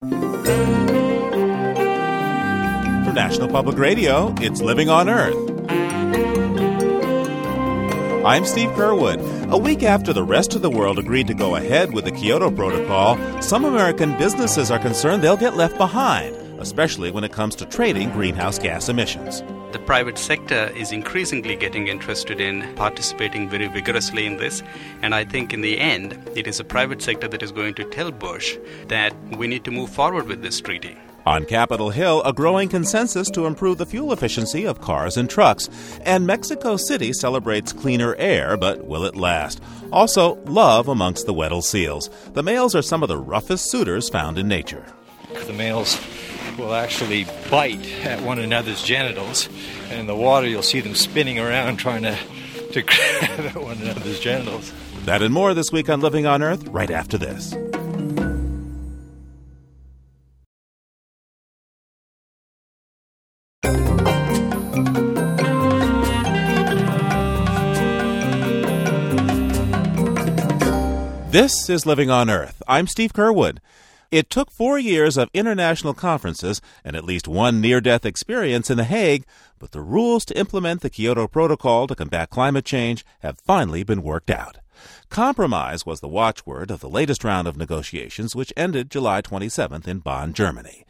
From National Public Radio, it's Living on Earth. I'm Steve Curwood. A week after the rest of the world agreed to go ahead with the Kyoto Protocol, some American businesses are concerned they'll get left behind, especially when it comes to trading greenhouse gas emissions. The private sector is increasingly getting interested in participating very vigorously in this, and I think in the end, it is the private sector that is going to tell Bush that we need to move forward with this treaty. On Capitol Hill, a growing consensus to improve the fuel efficiency of cars and trucks. And Mexico City celebrates cleaner air, but will it last? Also, love amongst the Weddell seals. The males are some of the roughest suitors found in nature. The males will actually bite at one another's genitals, and in the water you'll see them spinning around trying to, to grab at one another's genitals. That and more this week on Living on Earth, right after this. This is Living on Earth. I'm Steve Curwood. It took four years of international conferences and at least one near death experience in The Hague, but the rules to implement the Kyoto Protocol to combat climate change have finally been worked out. Compromise was the watchword of the latest round of negotiations, which ended July 27th in Bonn, Germany.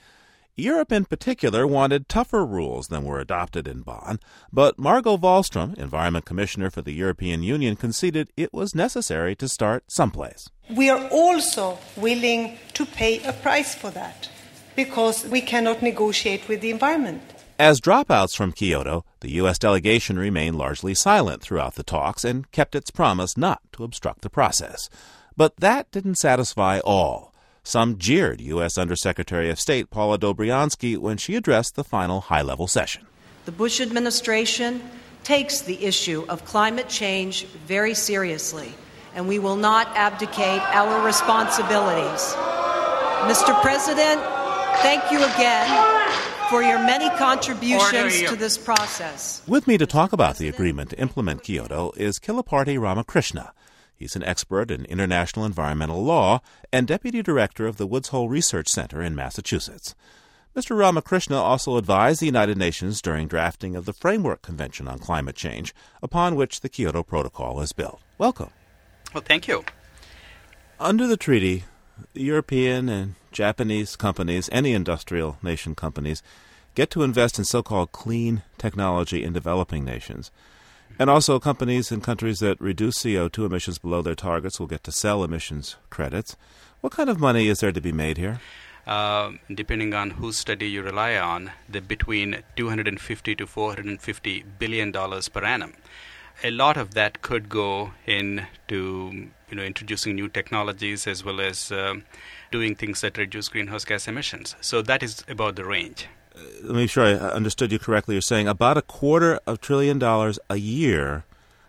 Europe in particular wanted tougher rules than were adopted in Bonn, but Margot Wallström, Environment Commissioner for the European Union, conceded it was necessary to start someplace. We are also willing to pay a price for that because we cannot negotiate with the environment. As dropouts from Kyoto, the U.S. delegation remained largely silent throughout the talks and kept its promise not to obstruct the process. But that didn't satisfy all. Some jeered U.S. Undersecretary of State Paula Dobriansky when she addressed the final high level session. The Bush administration takes the issue of climate change very seriously, and we will not abdicate our responsibilities. Mr. President, thank you again for your many contributions to this process. With me to talk about the agreement to implement Kyoto is Kilaparti Ramakrishna. He's an expert in international environmental law and deputy director of the Woods Hole Research Center in Massachusetts. Mr. Ramakrishna also advised the United Nations during drafting of the Framework Convention on Climate Change, upon which the Kyoto Protocol is built. Welcome. Well, thank you. Under the treaty, European and Japanese companies, any industrial nation companies, get to invest in so called clean technology in developing nations. And also, companies in countries that reduce CO2 emissions below their targets will get to sell emissions credits. What kind of money is there to be made here? Uh, depending on whose study you rely on, the between 250 to 450 billion dollars per annum. A lot of that could go into you know introducing new technologies as well as um, doing things that reduce greenhouse gas emissions. So that is about the range let me make sure I understood you correctly. You're saying about a quarter of trillion dollars a year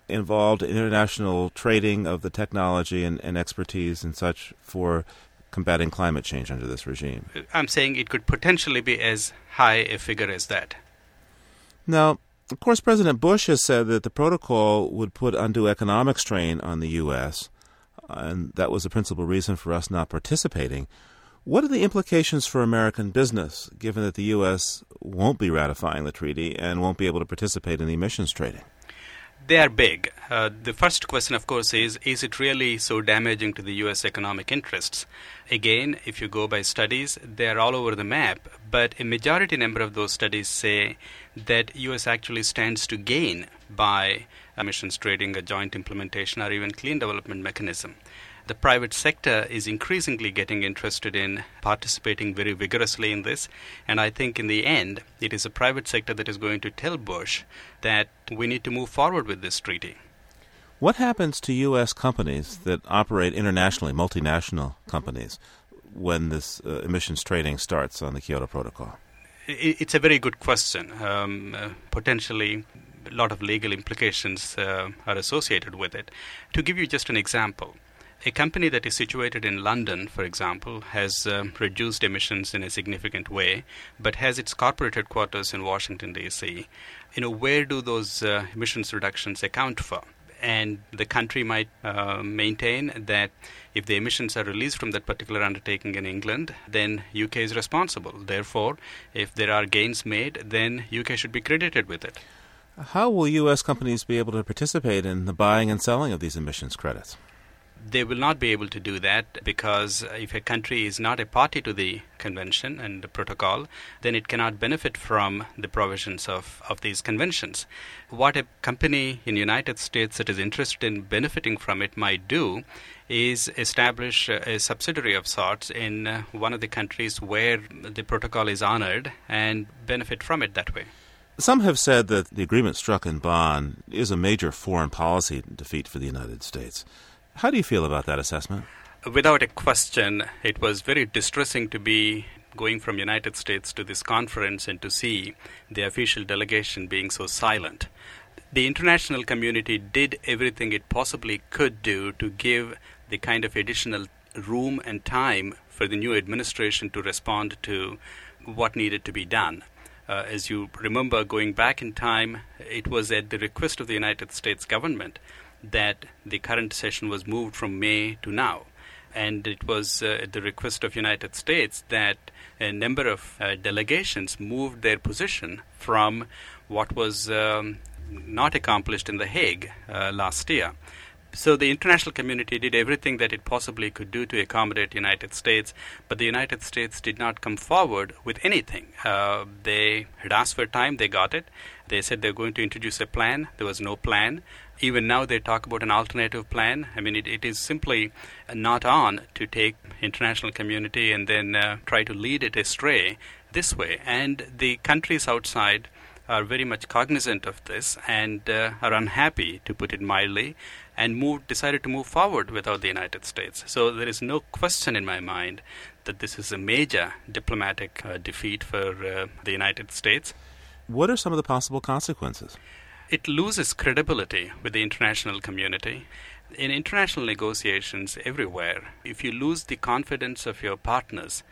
involved in international trading of the technology and, and expertise and such for combating climate change under this regime. I'm saying it could potentially be as high a figure as that. Now, of course, President Bush has said that the protocol would put undue economic strain on the U.S., and that was the principal reason for us not participating. What are the implications for American business, given that the U.S. won't be ratifying the treaty and won't be able to participate in the emissions trading? They are big. Uh, the first question, of course, is is it really so damaging to the U.S. economic interests? Again, if you go by studies, they are all over the map, but a majority number of those studies say that U.S. actually stands to gain by emissions trading, a joint implementation, or even clean development mechanism the private sector is increasingly getting interested in participating very vigorously in this. And I think in the end, it is the private sector that is going to tell Bush that we need to move forward with this treaty. What happens to U.S. companies that operate internationally, multinational companies, when this uh, emissions trading starts on the Kyoto Protocol? It's a very good question. Um, uh, potentially, a lot of legal implications uh, are associated with it. To give you just an example, a company that is situated in London, for example, has uh, reduced emissions in a significant way, but has its corporate headquarters in Washington, D.C. You know, where do those uh, emissions reductions account for? and the country might uh, maintain that if the emissions are released from that particular undertaking in England, then UK is responsible. Therefore, if there are gains made, then UK should be credited with it. How will U.S. companies be able to participate in the buying and selling of these emissions credits? They will not be able to do that because if a country is not a party to the convention and the protocol, then it cannot benefit from the provisions of, of these conventions. What a company in the United States that is interested in benefiting from it might do is establish a subsidiary of sorts in uh, one of the countries where the protocol is honored and benefit from it that way. Some have said that the agreement struck in Bonn is a major foreign policy defeat for the United States. How do you feel about that assessment? Without a question, it was very distressing to be going from United States to this conference and to see the official delegation being so silent. The international community did everything it possibly could do to give the kind of additional room and time for the new administration to respond to what needed to be done. Uh, as you remember, going back in time, it was at the request of the United States government that the current session was moved from May to now. And it was uh, at the request of United States that a number of uh, delegations moved their position from what was um, not accomplished in The Hague uh, last year. So the international community did everything that it possibly could do to accommodate United States, but the United States did not come forward with anything. Uh, they had asked for time, they got it. They said they're going to introduce a plan. There was no plan. Even now, they talk about an alternative plan. I mean, it, it is simply not on to take international community and then uh, try to lead it astray this way. And the countries outside are very much cognizant of this and uh, are unhappy, to put it mildly, and moved, decided to move forward without the United States. So there is no question in my mind that this is a major diplomatic uh, defeat for uh, the United States. What are some of the possible consequences? It loses credibility with the international community. In international negotiations everywhere, if you lose the confidence of your partners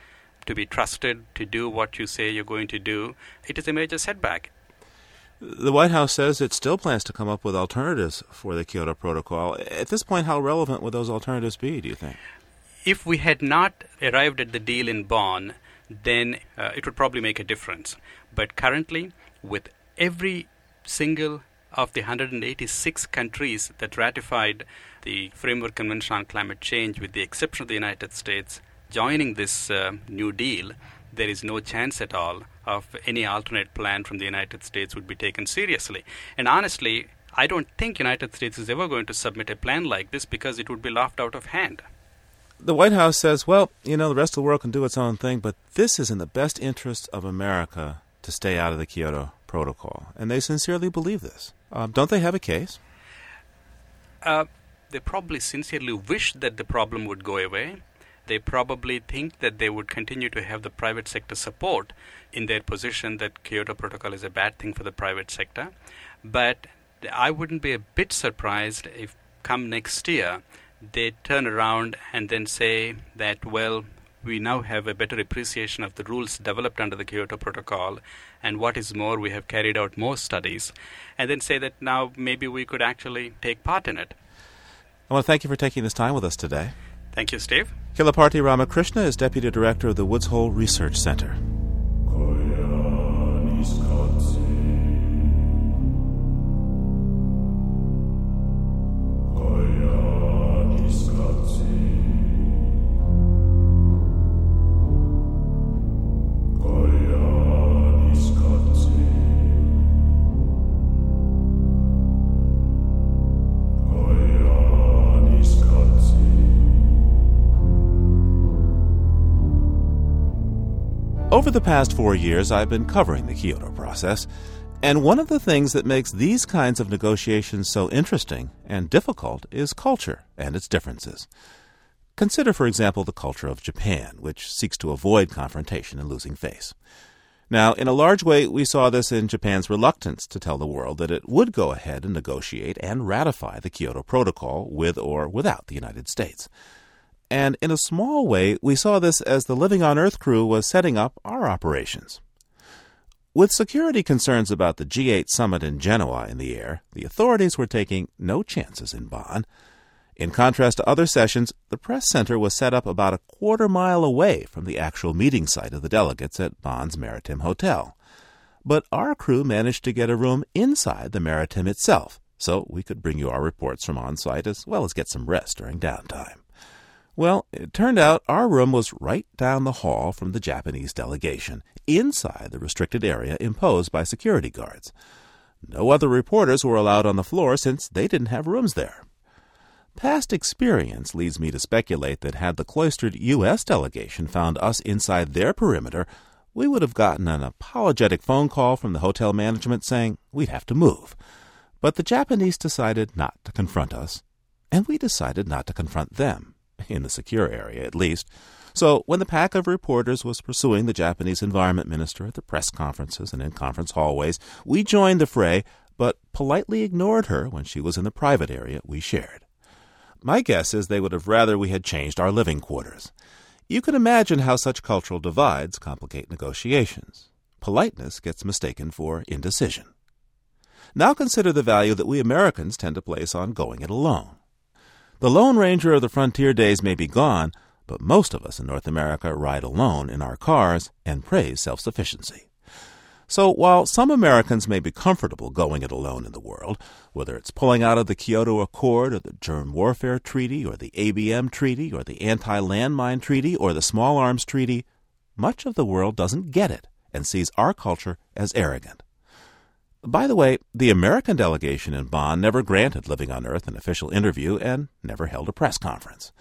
to be trusted to do what you say you're going to do, it is a major setback. The White House says it still plans to come up with alternatives for the Kyoto Protocol. At this point, how relevant would those alternatives be, do you think? If we had not arrived at the deal in Bonn, then uh, it would probably make a difference. But currently, with every single of the 186 countries that ratified the Framework Convention on Climate Change, with the exception of the United States, joining this uh, new deal, there is no chance at all of any alternate plan from the United States would be taken seriously. And honestly, I don't think United States is ever going to submit a plan like this because it would be laughed out of hand. The White House says, well, you know, the rest of the world can do its own thing, but this is in the best interest of America to stay out of the Kyoto Protocol. And they sincerely believe this. Um, don't they have a case? Uh, they probably sincerely wish that the problem would go away they probably think that they would continue to have the private sector support in their position that Kyoto Protocol is a bad thing for the private sector. But I wouldn't be a bit surprised if come next year they turn around and then say that, well, we now have a better appreciation of the rules developed under the Kyoto Protocol, and what is more, we have carried out more studies, and then say that now maybe we could actually take part in it. I want to thank you for taking this time with us today. Thank you, Steve. Kilaparti Ramakrishna is Deputy Director of the Woods Hole Research Center. Over the past four years, I've been covering the Kyoto process, and one of the things that makes these kinds of negotiations so interesting and difficult is culture and its differences. Consider, for example, the culture of Japan, which seeks to avoid confrontation and losing face. Now, in a large way, we saw this in Japan's reluctance to tell the world that it would go ahead and negotiate and ratify the Kyoto Protocol with or without the United States. And in a small way, we saw this as the Living on Earth crew was setting up our operations. With security concerns about the G8 summit in Genoa in the air, the authorities were taking no chances in Bonn. In contrast to other sessions, the press center was set up about a quarter mile away from the actual meeting site of the delegates at Bonn's Maritim Hotel. But our crew managed to get a room inside the Maritim itself, so we could bring you our reports from on site as well as get some rest during downtime. Well, it turned out our room was right down the hall from the Japanese delegation, inside the restricted area imposed by security guards. No other reporters were allowed on the floor since they didn't have rooms there. Past experience leads me to speculate that had the cloistered U.S. delegation found us inside their perimeter, we would have gotten an apologetic phone call from the hotel management saying we'd have to move. But the Japanese decided not to confront us, and we decided not to confront them, in the secure area at least. So when the pack of reporters was pursuing the Japanese environment minister at the press conferences and in conference hallways, we joined the fray, but politely ignored her when she was in the private area we shared. My guess is they would have rather we had changed our living quarters. You can imagine how such cultural divides complicate negotiations. Politeness gets mistaken for indecision. Now consider the value that we Americans tend to place on going it alone. The Lone Ranger of the frontier days may be gone, but most of us in North America ride alone in our cars and praise self sufficiency. So while some Americans may be comfortable going it alone in the world, whether it's pulling out of the Kyoto Accord or the Germ Warfare Treaty or the ABM Treaty or the Anti Landmine Treaty or the Small Arms Treaty, much of the world doesn't get it and sees our culture as arrogant. By the way, the American delegation in Bonn never granted Living on Earth an official interview and never held a press conference.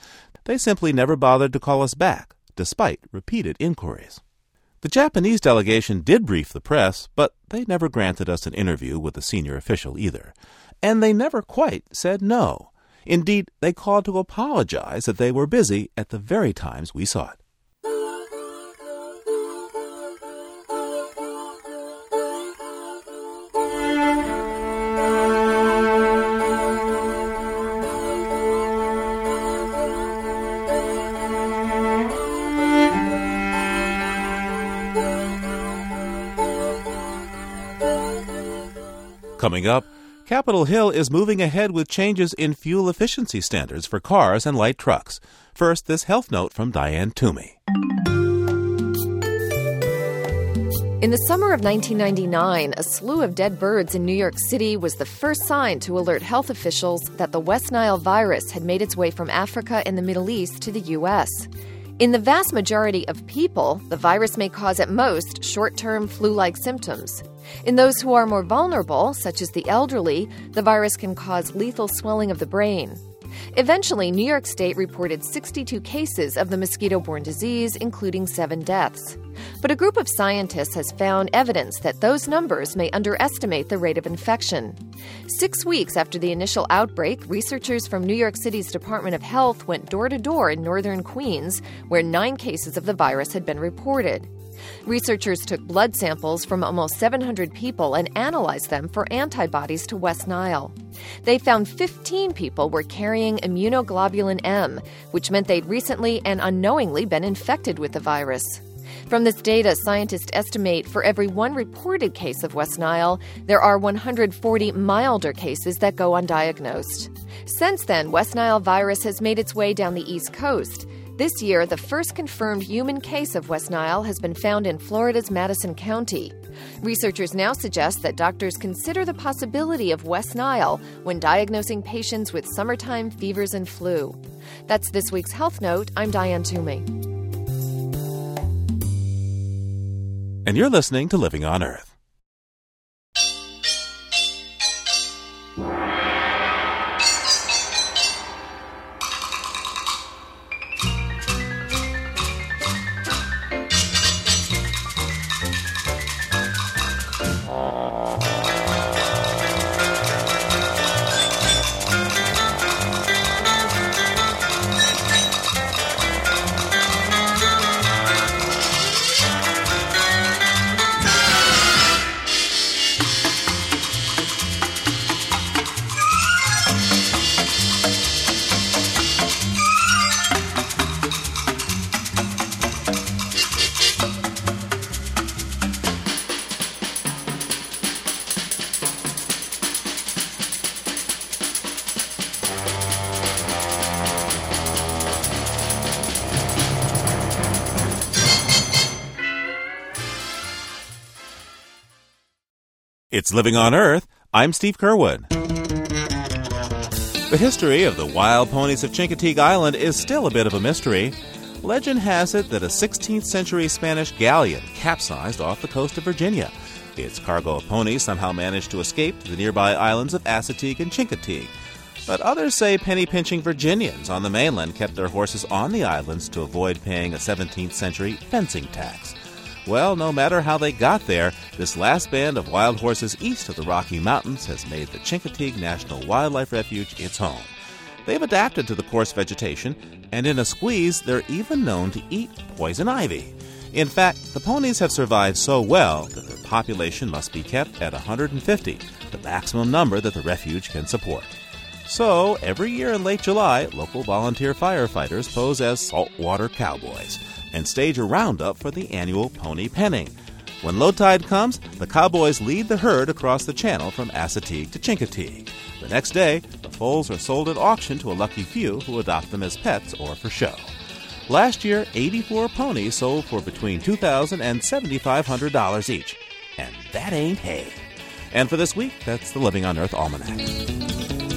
They simply never bothered to call us back, despite repeated inquiries. The Japanese delegation did brief the press, but they never granted us an interview with a senior official either. And they never quite said no. Indeed, they called to apologize that they were busy at the very times we saw it. Coming up, Capitol Hill is moving ahead with changes in fuel efficiency standards for cars and light trucks. First, this health note from Diane Toomey. In the summer of 1999, a slew of dead birds in New York City was the first sign to alert health officials that the West Nile virus had made its way from Africa and the Middle East to the U.S. In the vast majority of people, the virus may cause at most short term flu like symptoms. In those who are more vulnerable, such as the elderly, the virus can cause lethal swelling of the brain. Eventually, New York State reported 62 cases of the mosquito borne disease, including seven deaths. But a group of scientists has found evidence that those numbers may underestimate the rate of infection. Six weeks after the initial outbreak, researchers from New York City's Department of Health went door to door in northern Queens, where nine cases of the virus had been reported. Researchers took blood samples from almost 700 people and analyzed them for antibodies to West Nile. They found 15 people were carrying immunoglobulin M, which meant they'd recently and unknowingly been infected with the virus. From this data, scientists estimate for every one reported case of West Nile, there are 140 milder cases that go undiagnosed. Since then, West Nile virus has made its way down the East Coast. This year, the first confirmed human case of West Nile has been found in Florida's Madison County. Researchers now suggest that doctors consider the possibility of West Nile when diagnosing patients with summertime fevers and flu. That's this week's Health Note. I'm Diane Toomey. And you're listening to Living on Earth. It's Living on Earth. I'm Steve Curwood. The history of the wild ponies of Chincoteague Island is still a bit of a mystery. Legend has it that a 16th century Spanish galleon capsized off the coast of Virginia. Its cargo of ponies somehow managed to escape to the nearby islands of Assateague and Chincoteague. But others say penny pinching Virginians on the mainland kept their horses on the islands to avoid paying a 17th century fencing tax. Well, no matter how they got there, this last band of wild horses east of the Rocky Mountains has made the Chincoteague National Wildlife Refuge its home. They've adapted to the coarse vegetation, and in a squeeze, they're even known to eat poison ivy. In fact, the ponies have survived so well that their population must be kept at 150, the maximum number that the refuge can support. So, every year in late July, local volunteer firefighters pose as saltwater cowboys and stage a roundup for the annual pony penning. When low tide comes, the cowboys lead the herd across the channel from Assateague to Chincoteague. The next day, the foals are sold at auction to a lucky few who adopt them as pets or for show. Last year, 84 ponies sold for between $2,000 and $7,500 each. And that ain't hay. And for this week, that's the Living on Earth Almanac.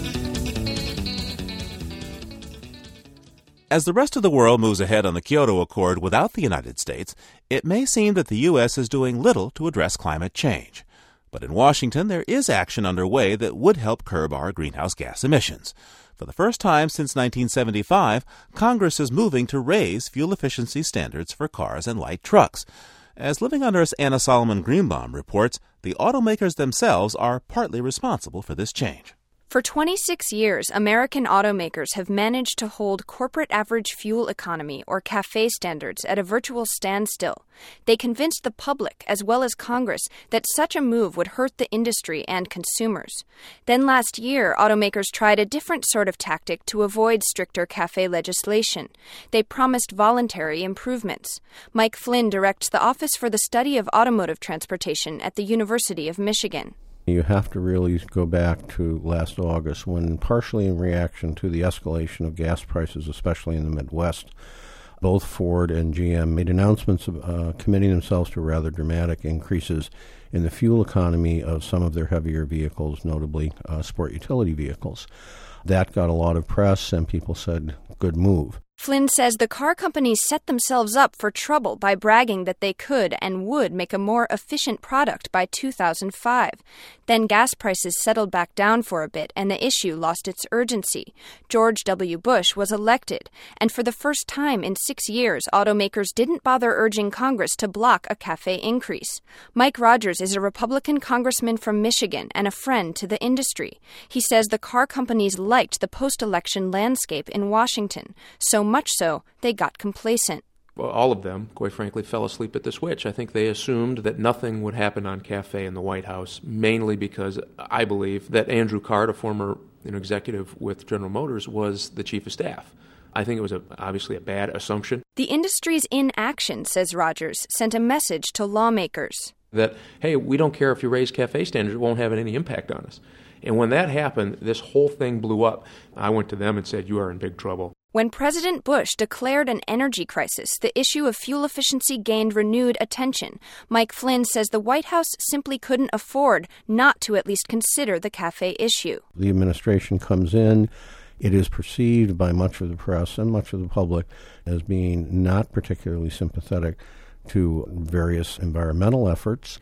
As the rest of the world moves ahead on the Kyoto Accord without the United States, it may seem that the U.S. is doing little to address climate change. But in Washington, there is action underway that would help curb our greenhouse gas emissions. For the first time since 1975, Congress is moving to raise fuel efficiency standards for cars and light trucks. As Living on Earth's Anna Solomon Greenbaum reports, the automakers themselves are partly responsible for this change. For 26 years, American automakers have managed to hold corporate average fuel economy, or CAFE standards, at a virtual standstill. They convinced the public, as well as Congress, that such a move would hurt the industry and consumers. Then last year, automakers tried a different sort of tactic to avoid stricter CAFE legislation. They promised voluntary improvements. Mike Flynn directs the Office for the Study of Automotive Transportation at the University of Michigan. You have to really go back to last August when, partially in reaction to the escalation of gas prices, especially in the Midwest, both Ford and GM made announcements of, uh, committing themselves to rather dramatic increases in the fuel economy of some of their heavier vehicles, notably uh, sport utility vehicles. That got a lot of press, and people said, good move. Flynn says the car companies set themselves up for trouble by bragging that they could and would make a more efficient product by 2005. Then gas prices settled back down for a bit and the issue lost its urgency. George W. Bush was elected, and for the first time in six years, automakers didn't bother urging Congress to block a CAFE increase. Mike Rogers is a Republican congressman from Michigan and a friend to the industry. He says the car companies liked the post election landscape in Washington, so much so they got complacent. Well, all of them, quite frankly, fell asleep at the switch. I think they assumed that nothing would happen on CAFE in the White House, mainly because I believe that Andrew Card, a former you know, executive with General Motors, was the chief of staff. I think it was a, obviously a bad assumption. The industry's inaction, says Rogers, sent a message to lawmakers that, hey, we don't care if you raise CAFE standards, it won't have any impact on us. And when that happened, this whole thing blew up. I went to them and said, You are in big trouble. When President Bush declared an energy crisis, the issue of fuel efficiency gained renewed attention. Mike Flynn says the White House simply couldn't afford not to at least consider the CAFE issue. The administration comes in. It is perceived by much of the press and much of the public as being not particularly sympathetic to various environmental efforts.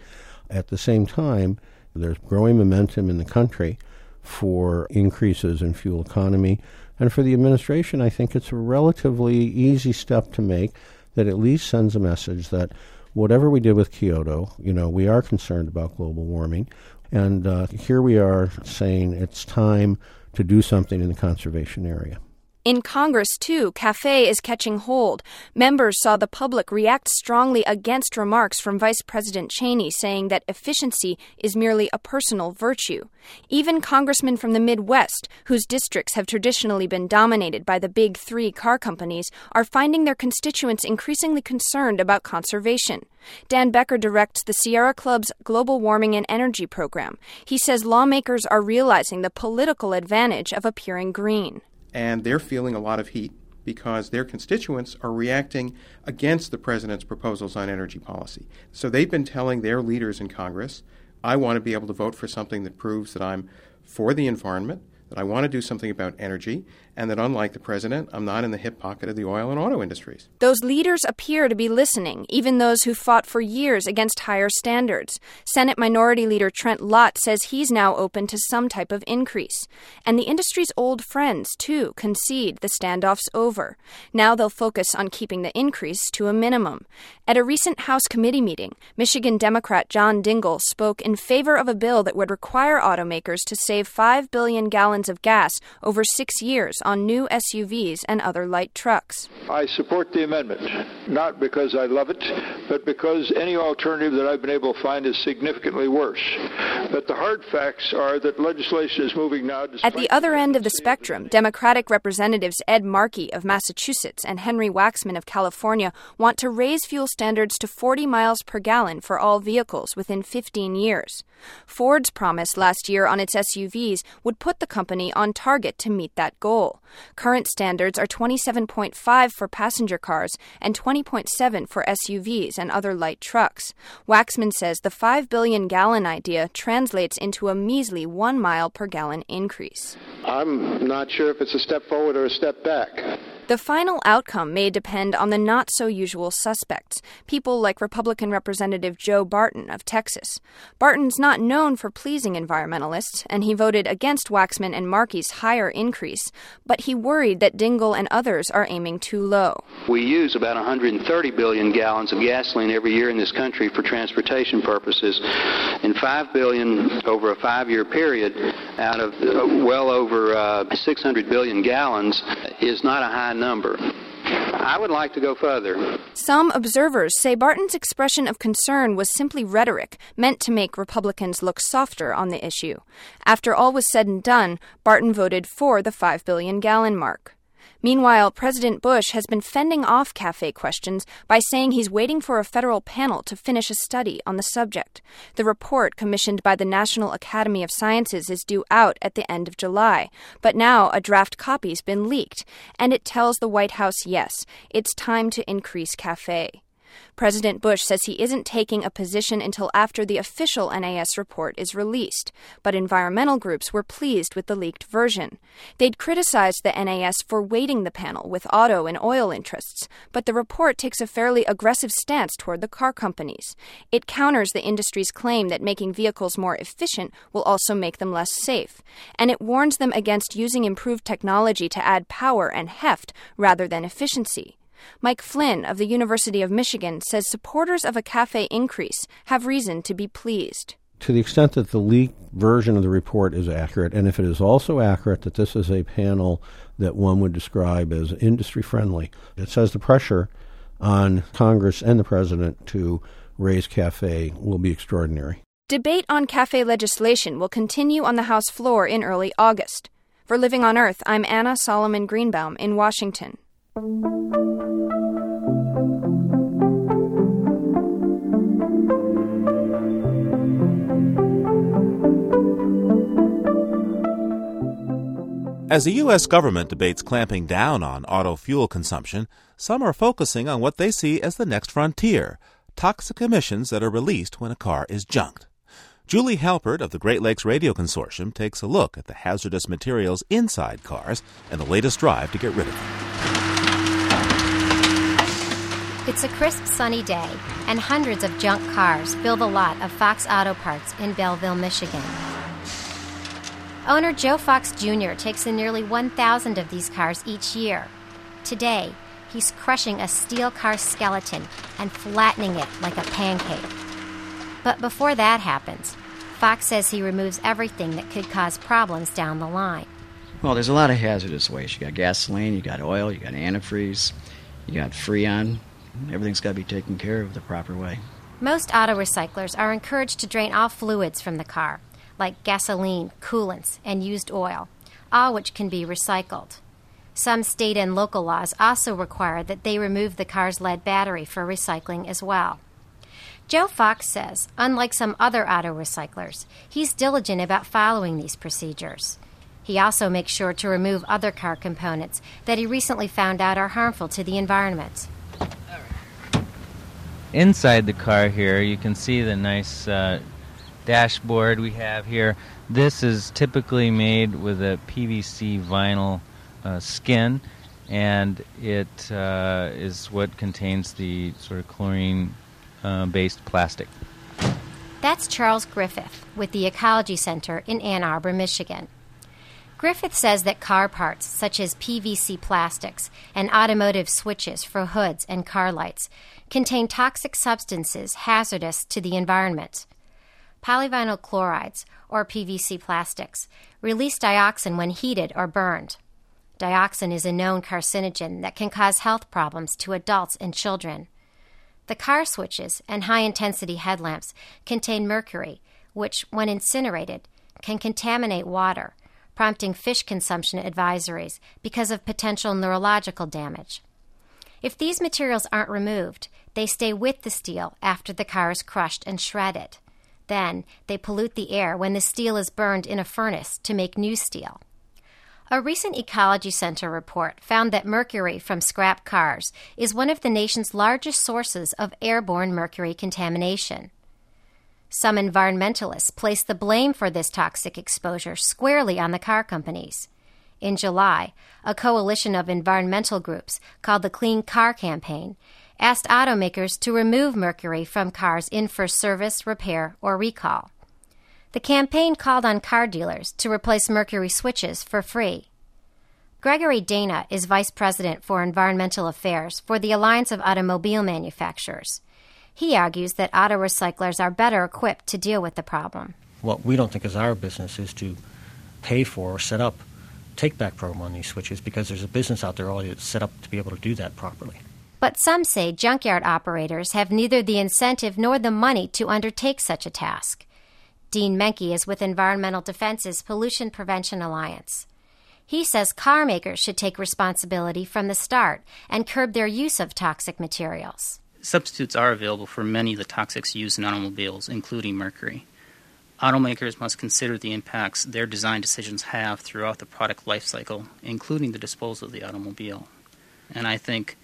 At the same time, there's growing momentum in the country for increases in fuel economy and for the administration, I think it's a relatively easy step to make that at least sends a message that whatever we did with Kyoto, you know, we are concerned about global warming. And uh, here we are saying it's time to do something in the conservation area. In Congress, too, CAFE is catching hold. Members saw the public react strongly against remarks from Vice President Cheney saying that efficiency is merely a personal virtue. Even congressmen from the Midwest, whose districts have traditionally been dominated by the big three car companies, are finding their constituents increasingly concerned about conservation. Dan Becker directs the Sierra Club's Global Warming and Energy program. He says lawmakers are realizing the political advantage of appearing green and they're feeling a lot of heat because their constituents are reacting against the president's proposals on energy policy. So they've been telling their leaders in Congress, I want to be able to vote for something that proves that I'm for the environment, that I want to do something about energy, and that unlike the president, I'm not in the hip pocket of the oil and auto industries. Those leaders appear to be listening, even those who fought for years against higher standards. Senate Minority Leader Trent Lott says he's now open to some type of increase. And the industry's old friends, too, concede the standoff's over. Now they'll focus on keeping the increase to a minimum. At a recent House committee meeting, Michigan Democrat John Dingell spoke in favor of a bill that would require automakers to save 5 billion gallons of gas over six years on new SUVs and other light trucks. I support the amendment, not because I love it, but because any alternative that I've been able to find is significantly worse. But the hard facts are that legislation is moving now. At the other end of the spectrum, Democratic Representatives Ed Markey of Massachusetts and Henry Waxman of California want to raise fuel standards to 40 miles per gallon for all vehicles within 15 years. Ford's promise last year on its SUVs would put the company on target to meet that goal. Current standards are 27.5 for passenger cars and 20.7 for SUVs and other light trucks. Waxman says the 5 billion gallon idea translates into a measly 1 mile per gallon increase. I'm not sure if it's a step forward or a step back. The final outcome may depend on the not so usual suspects, people like Republican Representative Joe Barton of Texas. Barton's not known for pleasing environmentalists, and he voted against Waxman and Markey's higher increase, but he worried that Dingell and others are aiming too low. We use about 130 billion gallons of gasoline every year in this country for transportation purposes, and 5 billion over a five year period out of uh, well over uh, 600 billion gallons is not a high number. I would like to go further. Some observers say Barton's expression of concern was simply rhetoric, meant to make Republicans look softer on the issue. After all was said and done, Barton voted for the 5 billion gallon mark. Meanwhile, President Bush has been fending off cafe questions by saying he's waiting for a federal panel to finish a study on the subject. The report, commissioned by the National Academy of Sciences, is due out at the end of July. But now a draft copy's been leaked, and it tells the White House yes, it's time to increase cafe. President Bush says he isn't taking a position until after the official NAS report is released, but environmental groups were pleased with the leaked version. They'd criticized the NAS for weighting the panel with auto and oil interests, but the report takes a fairly aggressive stance toward the car companies. It counters the industry's claim that making vehicles more efficient will also make them less safe, and it warns them against using improved technology to add power and heft rather than efficiency. Mike Flynn of the University of Michigan says supporters of a cafe increase have reason to be pleased. To the extent that the leaked version of the report is accurate, and if it is also accurate that this is a panel that one would describe as industry friendly, it says the pressure on Congress and the President to raise cafe will be extraordinary. Debate on cafe legislation will continue on the House floor in early August. For Living on Earth, I'm Anna Solomon Greenbaum in Washington. As the U.S. government debates clamping down on auto fuel consumption, some are focusing on what they see as the next frontier toxic emissions that are released when a car is junked. Julie Halpert of the Great Lakes Radio Consortium takes a look at the hazardous materials inside cars and the latest drive to get rid of them. It's a crisp, sunny day, and hundreds of junk cars fill the lot of Fox Auto Parts in Belleville, Michigan. Owner Joe Fox Jr. takes in nearly 1,000 of these cars each year. Today, he's crushing a steel car skeleton and flattening it like a pancake. But before that happens, Fox says he removes everything that could cause problems down the line. Well, there's a lot of hazardous waste. You got gasoline, you got oil, you got antifreeze, you got freon. Everything's got to be taken care of the proper way. Most auto recyclers are encouraged to drain all fluids from the car like gasoline, coolants, and used oil, all which can be recycled. Some state and local laws also require that they remove the car's lead battery for recycling as well. Joe Fox says, unlike some other auto recyclers, he's diligent about following these procedures. He also makes sure to remove other car components that he recently found out are harmful to the environment. Inside the car here, you can see the nice uh, dashboard we have here. This is typically made with a PVC vinyl uh, skin, and it uh, is what contains the sort of chlorine uh, based plastic. That's Charles Griffith with the Ecology Center in Ann Arbor, Michigan. Griffith says that car parts, such as PVC plastics and automotive switches for hoods and car lights, contain toxic substances hazardous to the environment. Polyvinyl chlorides, or PVC plastics, release dioxin when heated or burned. Dioxin is a known carcinogen that can cause health problems to adults and children. The car switches and high intensity headlamps contain mercury, which, when incinerated, can contaminate water prompting fish consumption advisories because of potential neurological damage. If these materials aren't removed, they stay with the steel after the car is crushed and shredded. Then they pollute the air when the steel is burned in a furnace to make new steel. A recent Ecology Center report found that mercury from scrap cars is one of the nation's largest sources of airborne mercury contamination. Some environmentalists place the blame for this toxic exposure squarely on the car companies. In July, a coalition of environmental groups called the Clean Car Campaign asked automakers to remove mercury from cars in for service, repair, or recall. The campaign called on car dealers to replace mercury switches for free. Gregory Dana is Vice President for Environmental Affairs for the Alliance of Automobile Manufacturers. He argues that auto recyclers are better equipped to deal with the problem. What we don't think is our business is to pay for or set up take back program on these switches because there's a business out there already that's set up to be able to do that properly. But some say junkyard operators have neither the incentive nor the money to undertake such a task. Dean Menke is with Environmental Defense's Pollution Prevention Alliance. He says car makers should take responsibility from the start and curb their use of toxic materials. Substitutes are available for many of the toxics used in automobiles, including mercury. Automakers must consider the impacts their design decisions have throughout the product life cycle, including the disposal of the automobile. And I think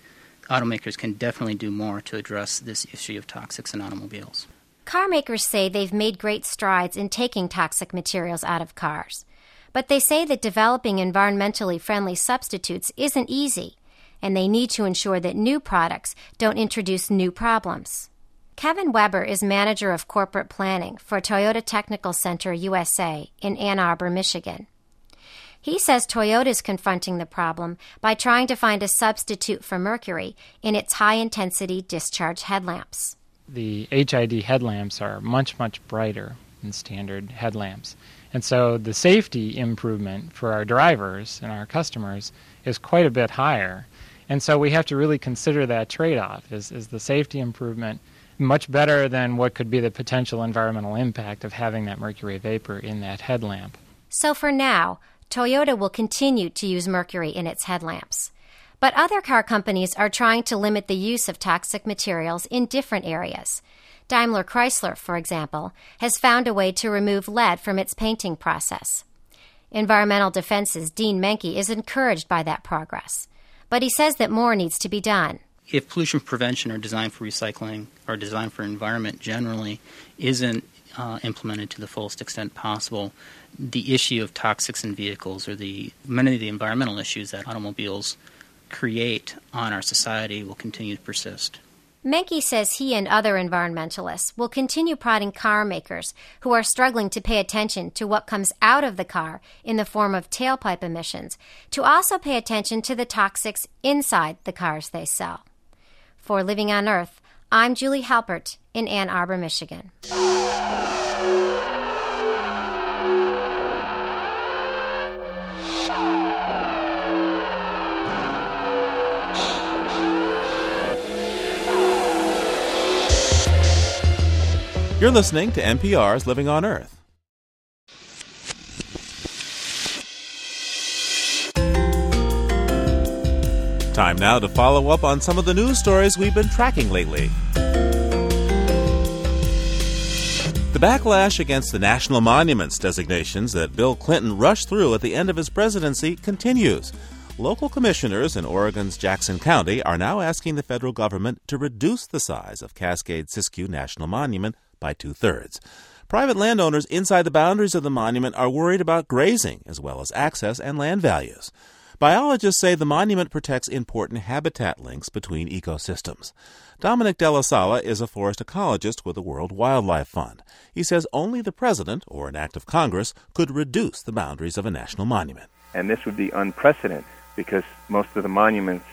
automakers can definitely do more to address this issue of toxics in automobiles. Car makers say they've made great strides in taking toxic materials out of cars. But they say that developing environmentally friendly substitutes isn't easy and they need to ensure that new products don't introduce new problems. Kevin Weber is manager of corporate planning for Toyota Technical Center USA in Ann Arbor, Michigan. He says Toyota is confronting the problem by trying to find a substitute for mercury in its high intensity discharge headlamps. The HID headlamps are much, much brighter than standard headlamps. And so the safety improvement for our drivers and our customers is quite a bit higher. And so we have to really consider that trade off. Is, is the safety improvement much better than what could be the potential environmental impact of having that mercury vapor in that headlamp? So for now, Toyota will continue to use mercury in its headlamps. But other car companies are trying to limit the use of toxic materials in different areas. Daimler Chrysler, for example, has found a way to remove lead from its painting process. Environmental Defense's Dean Menke is encouraged by that progress but he says that more needs to be done. If pollution prevention or design for recycling or design for environment generally isn't uh, implemented to the fullest extent possible, the issue of toxics in vehicles or the many of the environmental issues that automobiles create on our society will continue to persist. Menke says he and other environmentalists will continue prodding car makers who are struggling to pay attention to what comes out of the car in the form of tailpipe emissions to also pay attention to the toxics inside the cars they sell. For Living on Earth, I'm Julie Halpert in Ann Arbor, Michigan. You're listening to NPR's Living on Earth. Time now to follow up on some of the news stories we've been tracking lately. The backlash against the national monuments designations that Bill Clinton rushed through at the end of his presidency continues. Local commissioners in Oregon's Jackson County are now asking the federal government to reduce the size of Cascade Siskiyou National Monument by two thirds. Private landowners inside the boundaries of the monument are worried about grazing as well as access and land values. Biologists say the monument protects important habitat links between ecosystems. Dominic Della Sala is a forest ecologist with the World Wildlife Fund. He says only the president or an act of Congress could reduce the boundaries of a national monument. And this would be unprecedented because most of the monuments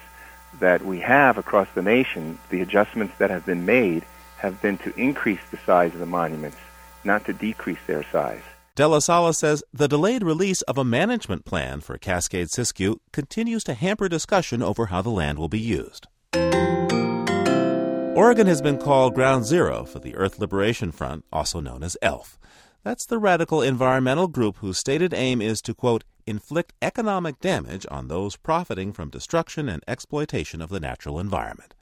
that we have across the nation, the adjustments that have been made have been to increase the size of the monuments, not to decrease their size. Della Sala says the delayed release of a management plan for Cascade Siskiyou continues to hamper discussion over how the land will be used. Oregon has been called ground zero for the Earth Liberation Front, also known as ELF. That's the radical environmental group whose stated aim is to, quote, inflict economic damage on those profiting from destruction and exploitation of the natural environment.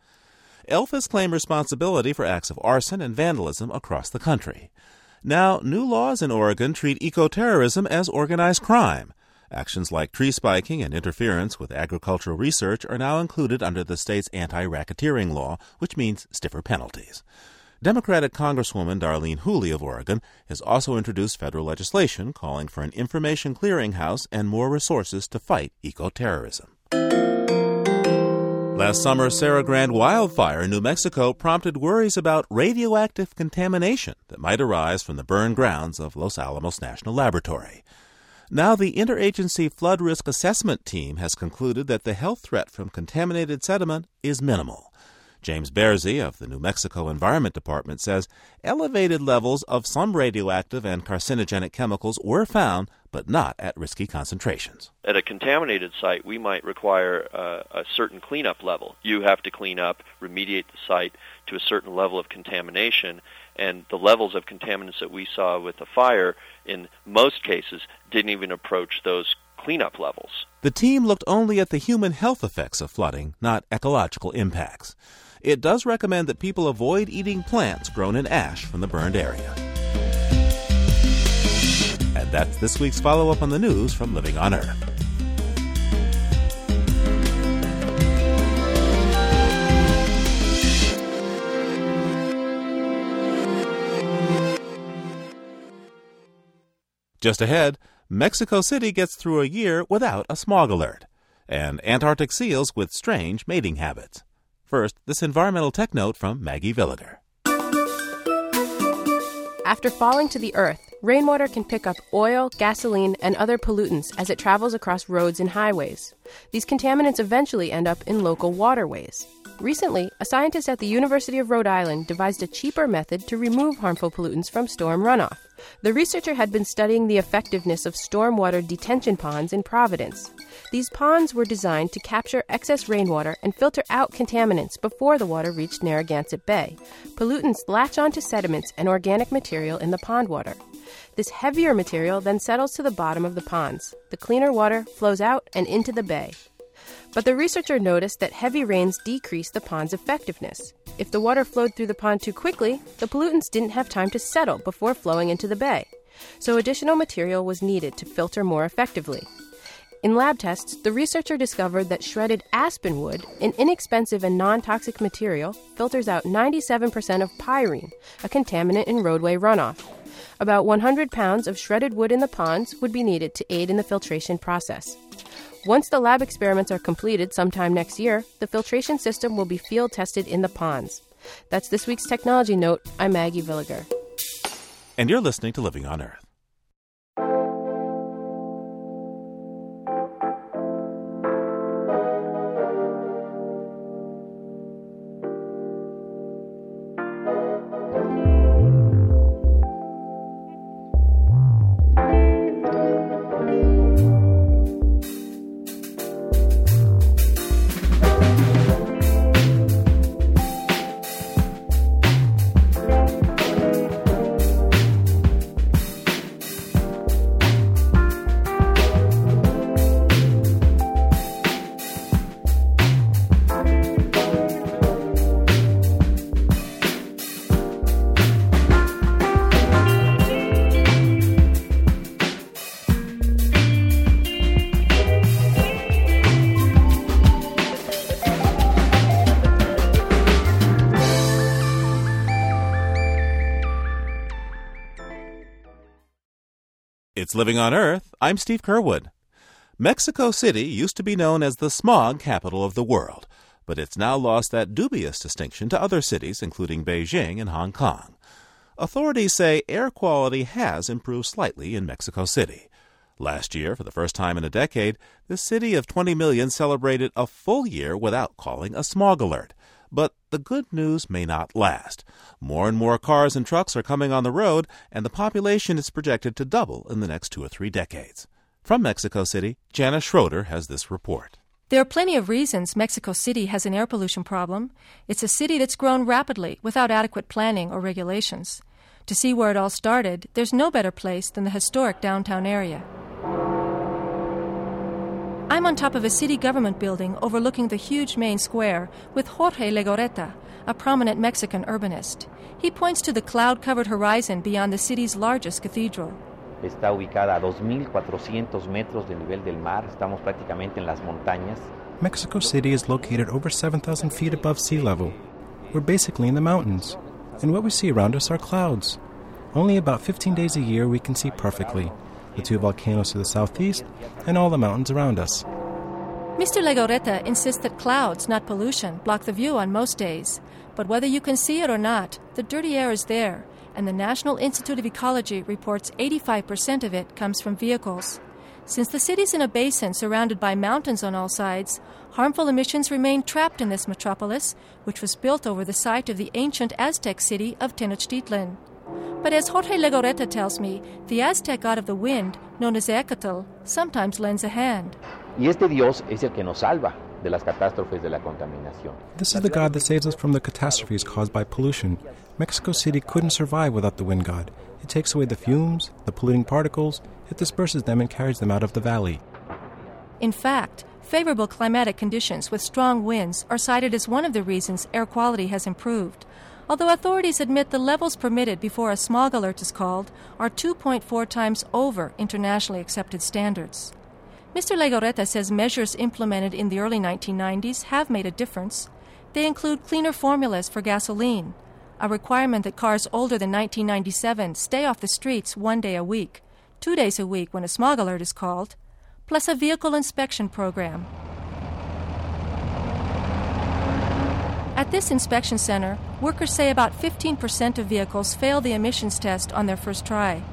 ELF has claimed responsibility for acts of arson and vandalism across the country. Now, new laws in Oregon treat ecoterrorism as organized crime. Actions like tree spiking and interference with agricultural research are now included under the state's anti racketeering law, which means stiffer penalties. Democratic Congresswoman Darlene Hooley of Oregon has also introduced federal legislation calling for an information clearinghouse and more resources to fight ecoterrorism. Last summer, Cerro Grande wildfire in New Mexico prompted worries about radioactive contamination that might arise from the burned grounds of Los Alamos National Laboratory. Now, the Interagency Flood Risk Assessment Team has concluded that the health threat from contaminated sediment is minimal. James Bearzi of the New Mexico Environment Department says elevated levels of some radioactive and carcinogenic chemicals were found, but not at risky concentrations. At a contaminated site, we might require uh, a certain cleanup level. You have to clean up, remediate the site to a certain level of contamination, and the levels of contaminants that we saw with the fire, in most cases, didn't even approach those cleanup levels. The team looked only at the human health effects of flooding, not ecological impacts it does recommend that people avoid eating plants grown in ash from the burned area. That's this week's follow up on the news from Living on Earth. Just ahead, Mexico City gets through a year without a smog alert, and Antarctic seals with strange mating habits. First, this environmental tech note from Maggie Villiger. After falling to the earth, rainwater can pick up oil, gasoline, and other pollutants as it travels across roads and highways. These contaminants eventually end up in local waterways. Recently, a scientist at the University of Rhode Island devised a cheaper method to remove harmful pollutants from storm runoff. The researcher had been studying the effectiveness of stormwater detention ponds in Providence. These ponds were designed to capture excess rainwater and filter out contaminants before the water reached Narragansett Bay. Pollutants latch onto sediments and organic material in the pond water. This heavier material then settles to the bottom of the ponds. The cleaner water flows out and into the bay. But the researcher noticed that heavy rains decreased the pond's effectiveness. If the water flowed through the pond too quickly, the pollutants didn't have time to settle before flowing into the bay. So additional material was needed to filter more effectively. In lab tests, the researcher discovered that shredded aspen wood, an inexpensive and non toxic material, filters out 97% of pyrene, a contaminant in roadway runoff. About 100 pounds of shredded wood in the ponds would be needed to aid in the filtration process. Once the lab experiments are completed sometime next year, the filtration system will be field tested in the ponds. That's this week's Technology Note. I'm Maggie Villiger. And you're listening to Living on Earth. Living on Earth. I'm Steve Curwood. Mexico City used to be known as the smog capital of the world, but it's now lost that dubious distinction to other cities, including Beijing and Hong Kong. Authorities say air quality has improved slightly in Mexico City. Last year, for the first time in a decade, the city of 20 million celebrated a full year without calling a smog alert. But the good news may not last. More and more cars and trucks are coming on the road, and the population is projected to double in the next two or three decades. From Mexico City, Jana Schroeder has this report. There are plenty of reasons Mexico City has an air pollution problem. It's a city that's grown rapidly without adequate planning or regulations. To see where it all started, there's no better place than the historic downtown area. I'm on top of a city government building overlooking the huge main square with Jorge Legorreta, a prominent Mexican urbanist. He points to the cloud covered horizon beyond the city's largest cathedral. Está ubicada a 2.400 metros del nivel del mar. Estamos prácticamente en las montañas. Mexico City is located over 7,000 feet above sea level. We're basically in the mountains, and what we see around us are clouds. Only about 15 days a year we can see perfectly the two volcanoes to the southeast and all the mountains around us. Mr. Legorreta insists that clouds, not pollution, block the view on most days. But whether you can see it or not, the dirty air is there, and the National Institute of Ecology reports 85% of it comes from vehicles. Since the city's in a basin surrounded by mountains on all sides, harmful emissions remain trapped in this metropolis, which was built over the site of the ancient Aztec city of Tenochtitlan. But as Jorge Legorreta tells me, the Aztec god of the wind, known as Ehecatl, sometimes lends a hand. Y este Dios es el que nos salva de las catástrofes de la contaminación. This is the God that saves us from the catastrophes caused by pollution. Mexico City couldn't survive without the wind god. It takes away the fumes, the polluting particles, it disperses them and carries them out of the valley. In fact, favorable climatic conditions with strong winds are cited as one of the reasons air quality has improved. Although authorities admit the levels permitted before a smog alert is called are 2.4 times over internationally accepted standards. Mr. Legorreta says measures implemented in the early 1990s have made a difference. They include cleaner formulas for gasoline, a requirement that cars older than 1997 stay off the streets one day a week, two days a week when a smog alert is called, plus a vehicle inspection program. At this inspection center, workers say about 15% of vehicles fail the emissions test on their first try.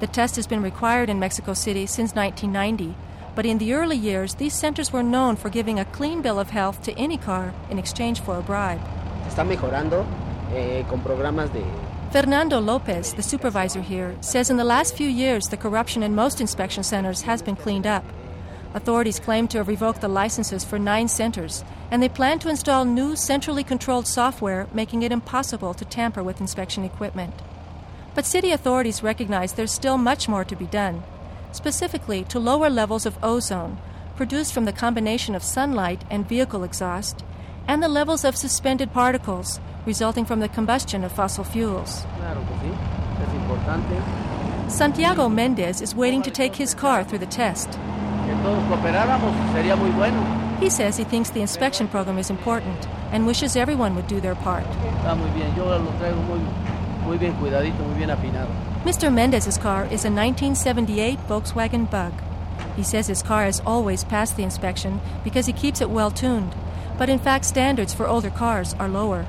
The test has been required in Mexico City since 1990, but in the early years, these centers were known for giving a clean bill of health to any car in exchange for a bribe. Está mejorando eh, con programas de Fernando Lopez, the supervisor here, says in the last few years the corruption in most inspection centers has been cleaned up. Authorities claim to have revoked the licenses for nine centers, and they plan to install new centrally controlled software making it impossible to tamper with inspection equipment. But city authorities recognize there's still much more to be done, specifically to lower levels of ozone produced from the combination of sunlight and vehicle exhaust, and the levels of suspended particles resulting from the combustion of fossil fuels. Santiago Mendez is waiting to take his car through the test. He says he thinks the inspection program is important and wishes everyone would do their part. Mr. Mendez's car is a 1978 Volkswagen Bug. He says his car has always passed the inspection because he keeps it well tuned, but in fact, standards for older cars are lower.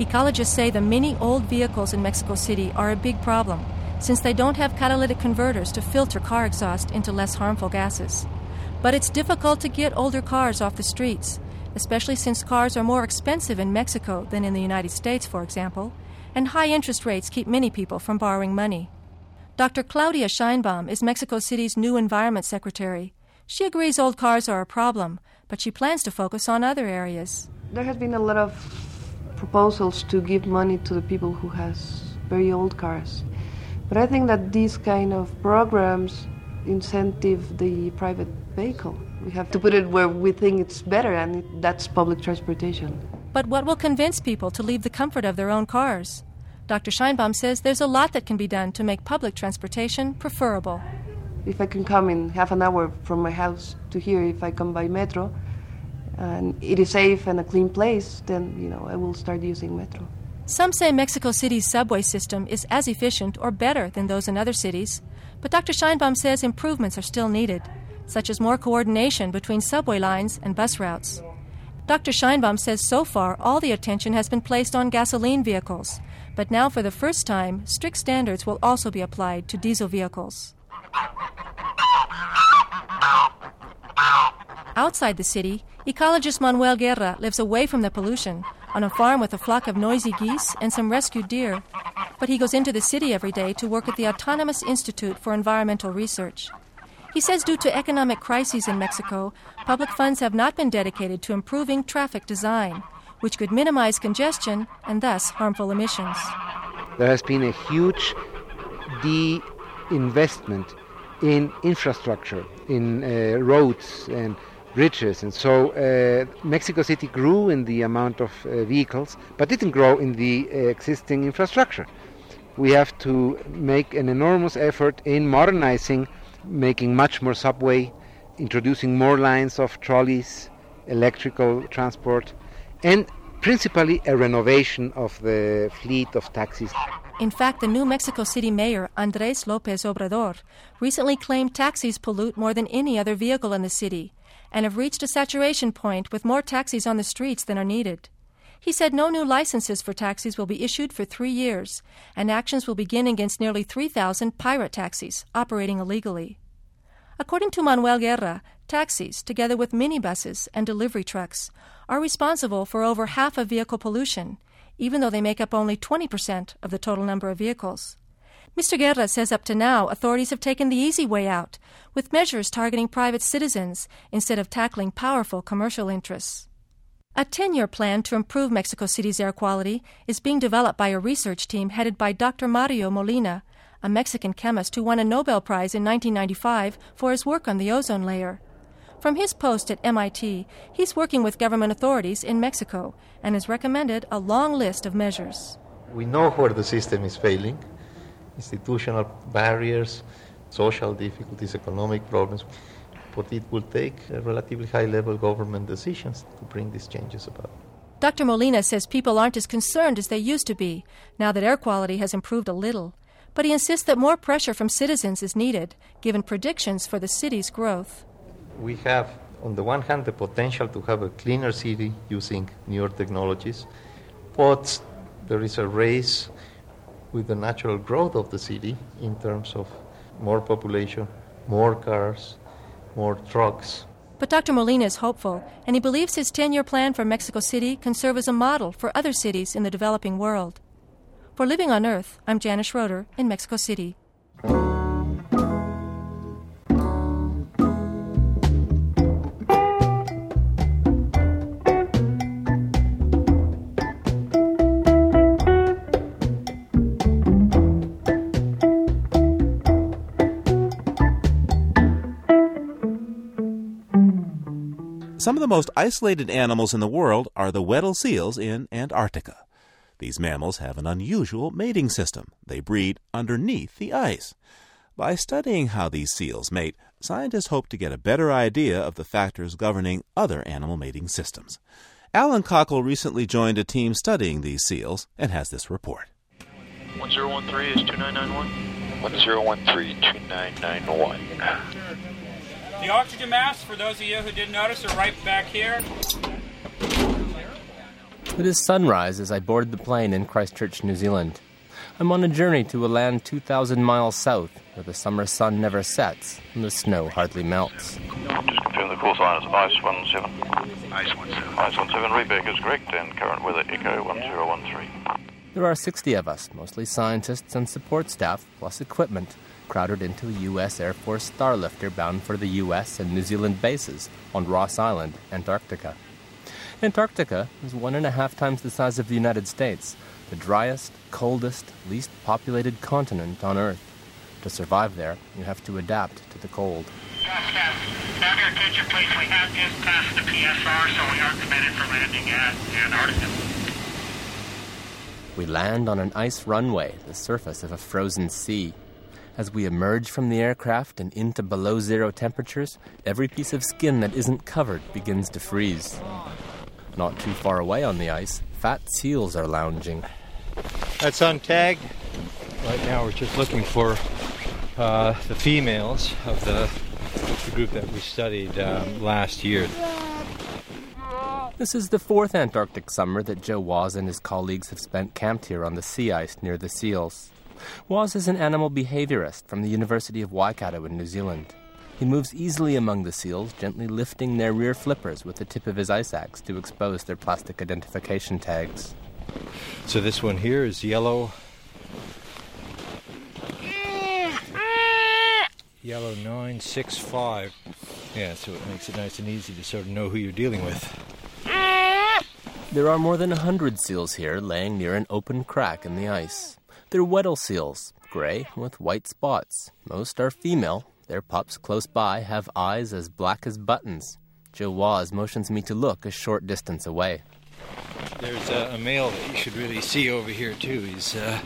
Ecologists say the many old vehicles in Mexico City are a big problem since they don't have catalytic converters to filter car exhaust into less harmful gases. But it's difficult to get older cars off the streets, especially since cars are more expensive in Mexico than in the United States, for example, and high interest rates keep many people from borrowing money. Dr. Claudia Sheinbaum is Mexico City's new environment secretary. She agrees old cars are a problem, but she plans to focus on other areas. There has been a lot of proposals to give money to the people who has very old cars. But I think that these kind of programs incentive the private vehicle. We have to put it where we think it's better, and that's public transportation. But what will convince people to leave the comfort of their own cars? Dr. Sheinbaum says there's a lot that can be done to make public transportation preferable. If I can come in half an hour from my house to here, if I come by metro, and it is safe and a clean place, then you know I will start using metro. Some say Mexico City's subway system is as efficient or better than those in other cities, but Dr. Sheinbaum says improvements are still needed, such as more coordination between subway lines and bus routes. Dr. Sheinbaum says so far all the attention has been placed on gasoline vehicles, but now for the first time, strict standards will also be applied to diesel vehicles. Outside the city, ecologist Manuel Guerra lives away from the pollution on a farm with a flock of noisy geese and some rescued deer. But he goes into the city every day to work at the Autonomous Institute for Environmental Research. He says due to economic crises in Mexico, public funds have not been dedicated to improving traffic design, which could minimize congestion and thus harmful emissions. There has been a huge de investment in infrastructure, in uh, roads and bridges. And so uh, Mexico City grew in the amount of uh, vehicles, but didn't grow in the uh, existing infrastructure. We have to make an enormous effort in modernizing, making much more subway, introducing more lines of trolleys, electrical transport, and principally a renovation of the fleet of taxis. In fact, the new Mexico City mayor, Andres Lopez Obrador, recently claimed taxis pollute more than any other vehicle in the city and have reached a saturation point with more taxis on the streets than are needed. He said no new licenses for taxis will be issued for three years, and actions will begin against nearly 3,000 pirate taxis operating illegally. According to Manuel Guerra, taxis, together with minibuses and delivery trucks, are responsible for over half of vehicle pollution, even though they make up only 20% of the total number of vehicles. Mr. Guerra says up to now, authorities have taken the easy way out, with measures targeting private citizens instead of tackling powerful commercial interests. A 10 year plan to improve Mexico City's air quality is being developed by a research team headed by Dr. Mario Molina, a Mexican chemist who won a Nobel Prize in 1995 for his work on the ozone layer. From his post at MIT, he's working with government authorities in Mexico and has recommended a long list of measures. We know where the system is failing institutional barriers, social difficulties, economic problems. But it will take relatively high level government decisions to bring these changes about. Dr. Molina says people aren't as concerned as they used to be now that air quality has improved a little. But he insists that more pressure from citizens is needed, given predictions for the city's growth. We have, on the one hand, the potential to have a cleaner city using newer technologies, but there is a race with the natural growth of the city in terms of more population, more cars, more trucks. But Dr. Molina is hopeful, and he believes his 10 year plan for Mexico City can serve as a model for other cities in the developing world. For Living on Earth, I'm Janice Schroeder in Mexico City. Some of the most isolated animals in the world are the Weddell seals in Antarctica. These mammals have an unusual mating system. They breed underneath the ice. By studying how these seals mate, scientists hope to get a better idea of the factors governing other animal mating systems. Alan Coukell recently joined a team studying these seals and has this report. 1013 is 2991. 1013 2991. The oxygen masks, for those of you who didn't notice, are right back here. It is sunrise as I board the plane in Christchurch, New Zealand. I'm on a journey to a land 2,000 miles south where the summer sun never sets and the snow hardly melts. Just confirm the course line is Ice 17. Ice 17. Ice 17, readback is correct, and current weather Echo 1013. There are 60 of us, mostly scientists and support staff, plus equipment, crowded into a U.S. Air Force Starlifter bound for the U.S. and New Zealand bases on Ross Island, Antarctica. Antarctica is one and a half times the size of the United States, the driest, coldest, least populated continent on Earth. To survive there, you have to adapt to the cold. Have your attention, please. We have just passed the PSR, so we are committed for landing at Antarctica. We land on an ice runway, the surface of a frozen sea. As we emerge from the aircraft and into below zero temperatures, every piece of skin that isn't covered begins to freeze. Not too far away on the ice, fat seals are lounging. That's untagged. Right now, we're just looking for uh, the females of the, the, group that we studied um, last year. This is the fourth Antarctic summer that Joe Waas and his colleagues have spent camped here on the sea ice near the seals. Waas is an animal behaviorist from the University of Waikato in New Zealand. He moves easily among the seals, gently lifting their rear flippers with the tip of his ice axe to expose their plastic identification tags. So this one here is yellow. Yellow 965. Yeah, so it makes it nice and easy to sort of know who you're dealing with. There are more than a hundred seals here laying near an open crack in the ice. They're Weddell seals, gray with white spots. Most are female, their pups close by have eyes as black as buttons. Joe Waas motions me to look a short distance away. There's a, a male that you should really see over here, too. He's uh,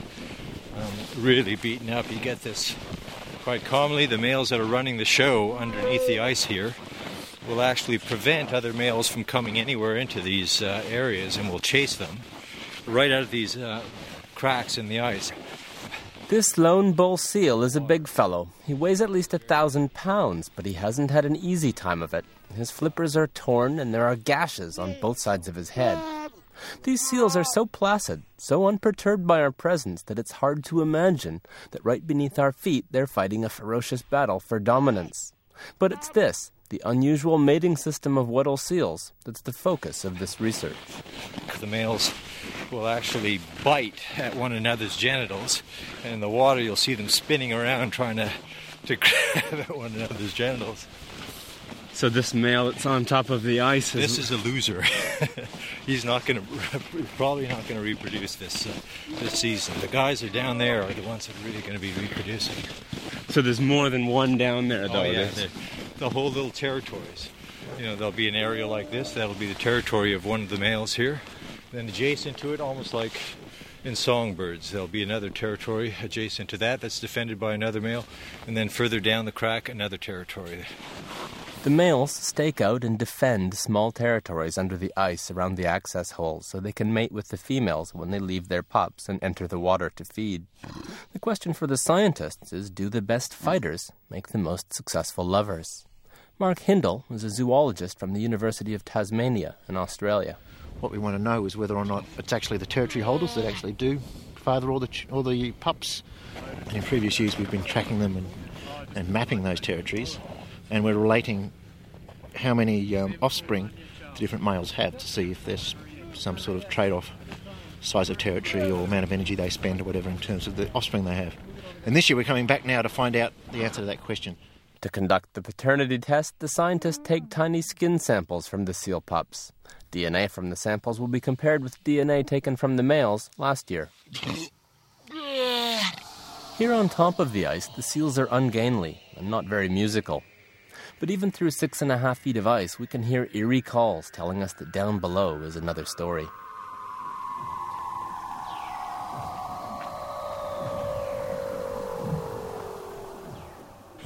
um, really beaten up. You get this quite commonly. The males that are running the show underneath the ice here will actually prevent other males from coming anywhere into these uh, areas and will chase them right out of these uh, cracks in the ice. This lone bull seal is a big fellow. He weighs at least a thousand pounds, but he hasn't had an easy time of it. His flippers are torn and there are gashes on both sides of his head. These seals are so placid, so unperturbed by our presence, that it's hard to imagine that right beneath our feet they're fighting a ferocious battle for dominance. But it's this, the unusual mating system of Weddell seals, that's the focus of this research. The males will actually bite at one another's genitals, and in the water you'll see them spinning around trying to, to grab at one another's genitals. So this male that's on top of the ice is this is a loser. He's not going to probably not going to reproduce this uh, this season. The guys are down there are the ones that are really going to be reproducing. So there's more than one down there, though. Oh, yeah, the, the whole little territories. You know, there'll be an area like this. That'll be the territory of one of the males here. Then adjacent to it, almost like in songbirds, there'll be another territory adjacent to that that's defended by another male, and then further down the crack, another territory. The males stake out and defend small territories under the ice around the access holes so they can mate with the females when they leave their pups and enter the water to feed. The question for the scientists is do the best fighters make the most successful lovers? Mark Hindell is a zoologist from the University of Tasmania in Australia. What we want to know is whether or not it's actually the territory holders that actually do father all the, all the pups. And in previous years, we've been tracking them and, and mapping those territories and we're relating how many um, offspring the different males have to see if there's some sort of trade off size of territory or amount of energy they spend or whatever in terms of the offspring they have. And this year we're coming back now to find out the answer to that question. To conduct the paternity test, the scientists take tiny skin samples from the seal pups. DNA from the samples will be compared with DNA taken from the males last year. Here on top of the ice, the seals are ungainly and not very musical. But even through six and a half feet of ice, we can hear eerie calls telling us that down below is another story.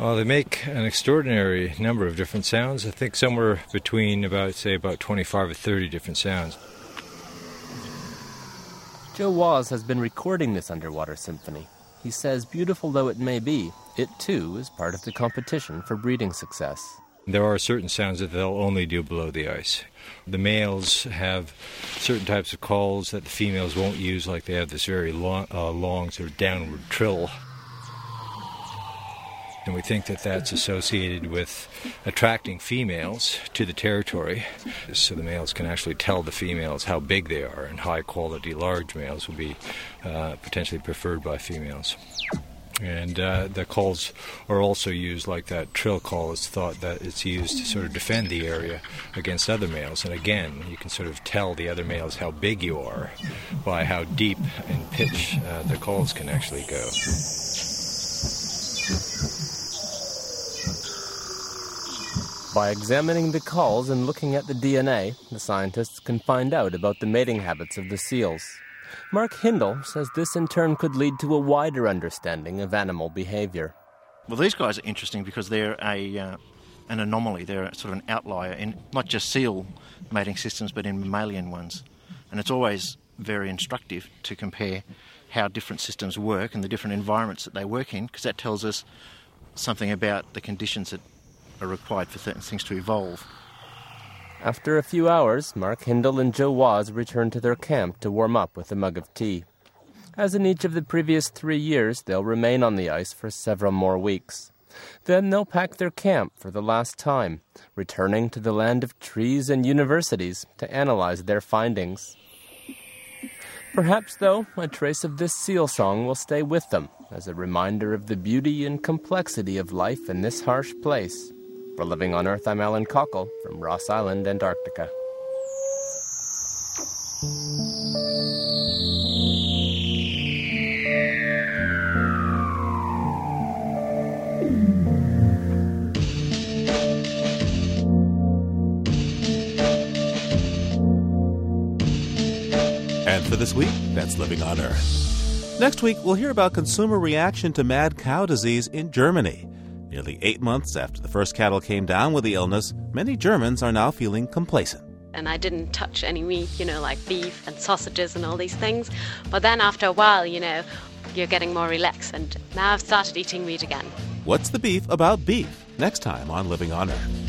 Well, they make an extraordinary number of different sounds. I think somewhere between about, say, about 25 or 30 different sounds. Joe Waas has been recording this underwater symphony. He says, beautiful though it may be, it too is part of the competition for breeding success. There are certain sounds that they'll only do below the ice. The males have certain types of calls that the females won't use, like they have this very long, uh, long sort of downward trill and we think that that's associated with attracting females to the territory so the males can actually tell the females how big they are, and high quality large males will be uh, potentially preferred by females. And uh, the calls are also used, like that trill call is thought that it's used to sort of defend the area against other males. And again, you can sort of tell the other males how big you are by how deep in pitch uh, the calls can actually go. By examining the calls and looking at the DNA, the scientists can find out about the mating habits of the seals. Mark Hindell says this in turn could lead to a wider understanding of animal behavior. Well, these guys are interesting because they're a uh, an anomaly. They're sort of an outlier in not just seal mating systems, but in mammalian ones. And it's always very instructive to compare how different systems work and the different environments that they work in, because that tells us something about the conditions that are required for certain things to evolve. After a few hours, Mark Hindell and Joe Waas return to their camp to warm up with a mug of tea. As in each of the previous three years, they'll remain on the ice for several more weeks. Then they'll pack their camp for the last time, returning to the land of trees and universities to analyze their findings. Perhaps, though, a trace of this seal song will stay with them as a reminder of the beauty and complexity of life in this harsh place. For Living on Earth, I'm Alan Coukell from Ross Island, Antarctica. And for this week, that's Living on Earth. Next week, we'll hear about consumer reaction to mad cow disease in Germany. Nearly eight months after the first cattle came down with the illness, many Germans are now feeling complacent. And I didn't touch any meat, you know, like beef and sausages and all these things. But then after a while, you know, you're getting more relaxed, and now I've started eating meat again. What's the beef about beef? Next time on Living on Earth.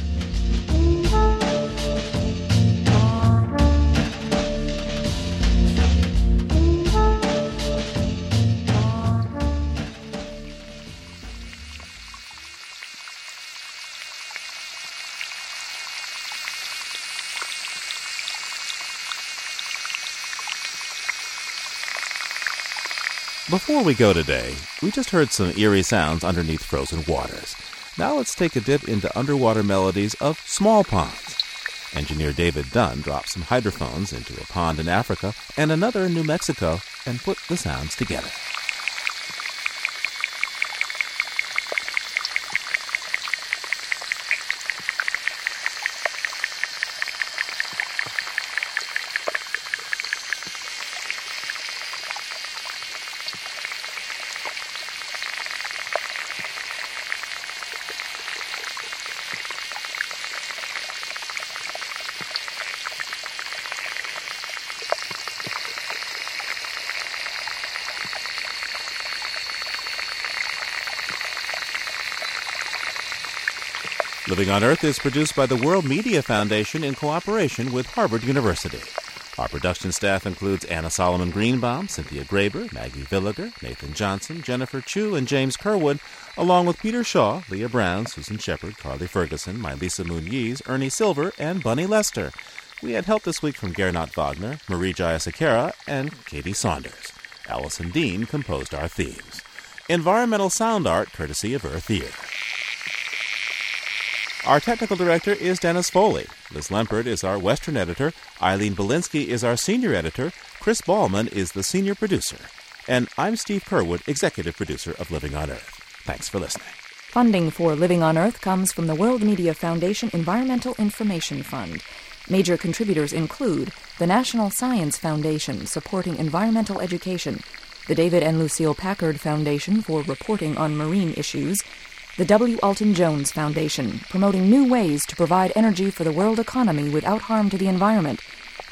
Before we go today, we just heard some eerie sounds underneath frozen waters. Now let's take a dip into underwater melodies of small ponds. Engineer David Dunn dropped some hydrophones into a pond in Africa and another in New Mexico and put the sounds together. Living on Earth is produced by the World Media Foundation in cooperation with Harvard University. Our production staff includes Anna Solomon Greenbaum, Cynthia Graber, Maggie Villiger, Nathan Johnson, Jennifer Chu, and James Curwood, along with Peter Shaw, Leah Brown, Susan Shepard, Carly Ferguson, Mylisa Muniz, Ernie Silver, and Bunny Lester. We had help this week from Gernot Wagner, Marie Jayasakara, and Katie Saunders. Allison Dean composed our themes. Environmental sound art courtesy of Earth Ear. Our technical director is Dennis Foley. Liz Lempert is our Western editor. Eileen Bolinsky is our senior editor. Chris Ballman is the senior producer. And I'm Steve Curwood, executive producer of Living on Earth. Thanks for listening. Funding for Living on Earth comes from the World Media Foundation Environmental Information Fund. Major contributors include the National Science Foundation supporting environmental education, the David and Lucile Packard Foundation for reporting on marine issues, the W. Alton Jones Foundation, promoting new ways to provide energy for the world economy without harm to the environment,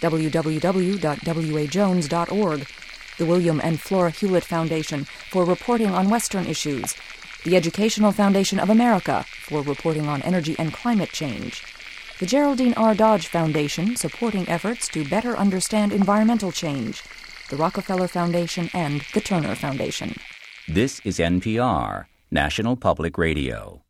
www.wajones.org, the William and Flora Hewlett Foundation for reporting on Western issues, the Educational Foundation of America for reporting on energy and climate change, the Geraldine R. Dodge Foundation supporting efforts to better understand environmental change, the Rockefeller Foundation, and the Turner Foundation. This is NPR, National Public Radio.